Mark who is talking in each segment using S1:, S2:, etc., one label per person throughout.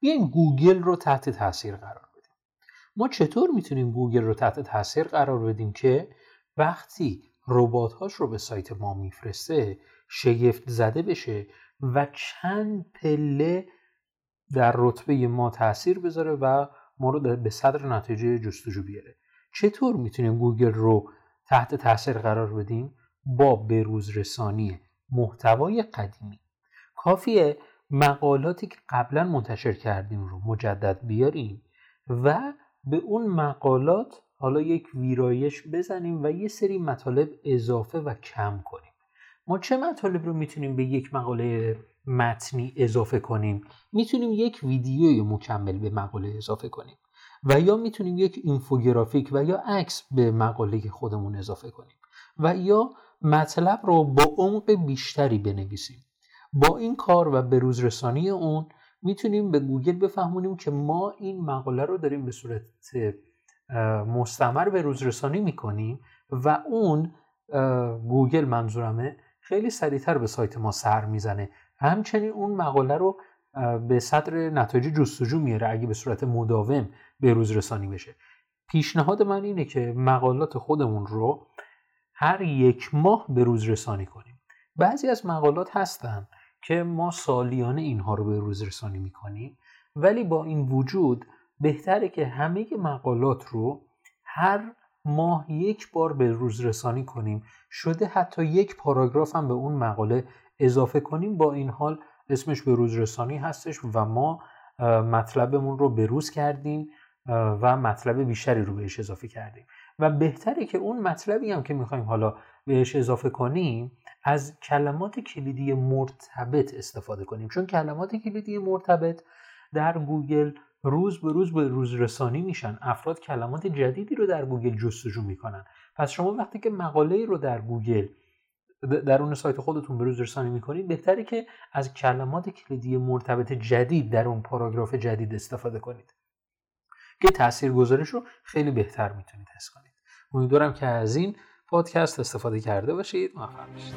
S1: بیاین گوگل رو تحت تاثیر قرار بدیم. ما چطور می‌تونیم گوگل رو تحت تاثیر قرار بدیم که وقتی ربات رو به سایت ما میفرسته شگفت زده بشه و چند پله در رتبه ما تاثیر بذاره و ما رو به صدر نتیجه جستجو بیاره. چطور می‌تونیم گوگل رو تحت تاثیر قرار بدیم؟ با بروز رسانی محتوای قدیمی. کافیه مقالاتی که قبلا منتشر کردیم رو مجدد بیاریم و به اون مقالات حالا یک ویرایش بزنیم و یه سری مطالب اضافه و کم کنیم. ما چه مطالب رو می‌تونیم به یک مقاله متنی اضافه کنیم؟ می‌تونیم یک ویدیوی مکمل به مقاله اضافه کنیم و یا می‌تونیم یک اینفوگرافیک و یا عکس به مقاله خودمون اضافه کنیم و یا مطلب رو با عمق بیشتری بنویسیم. با این کار و به روزرسانی اون می‌تونیم به گوگل بفهمونیم که ما این مقاله رو داریم به صورت مستمر به روزرسانی می‌کنیم و اون گوگل منظورمه خیلی سریعتر به سایت ما سر می‌زنه. همچنین اون مقاله رو به صدر نتایج جستجو میاره اگه به صورت مداوم به روز رسانی بشه. پیشنهاد من اینه که مقالات خودمون رو هر یک ماه به روز رسانی کنیم. بعضی از مقالات هستن که ما سالیانه اینها رو به روز رسانی می‌کنیم. ولی با این وجود بهتره که همه مقالات رو هر ماه یک بار به روز رسانی کنیم. شده حتی یک پاراگراف هم به اون مقاله اضافه کنیم. با این حال اسمش به روز رسانی هستش و ما مطلبمون رو به روز کردیم و مطلب بیشتری رو بهش اضافه کردیم. و بهتره که اون مطلبی هم که می‌خوایم حالا بهش اضافه کنیم از کلمات کلیدی مرتبط استفاده کنیم. چون کلمات کلیدی مرتبط در گوگل روز به روز به روز رسانی میشن. افراد کلمات جدیدی رو در گوگل جستجو می‌کنن. پس شما وقتی که مقاله رو در گوگل در اون سایت خودتون به روز رسانی می‌کنید بهتره که از کلمات کلیدی مرتبط جدید در اون پاراگراف جدید استفاده کنید. که تأثیر گذارش رو خیلی بهتر می‌تونید حس کنید. امیدوارم که از این پادکست استفاده کرده باشید. موفق باشید.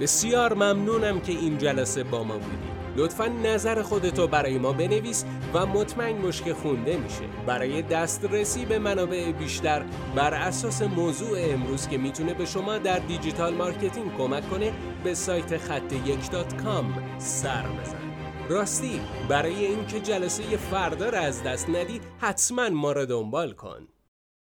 S2: بسیار ممنونم که این جلسه با ما بودید لطفا نظر خودتو برای ما بنویس و مطمئن که خونده میشه. برای دسترسی به منابع بیشتر بر اساس موضوع امروز که می‌تونه به شما در digital marketing کمک کنه به سایت خط یک سر بزن. راستی برای اینکه جلسه فردا را از دست ندی حتما ما را دنبال کن.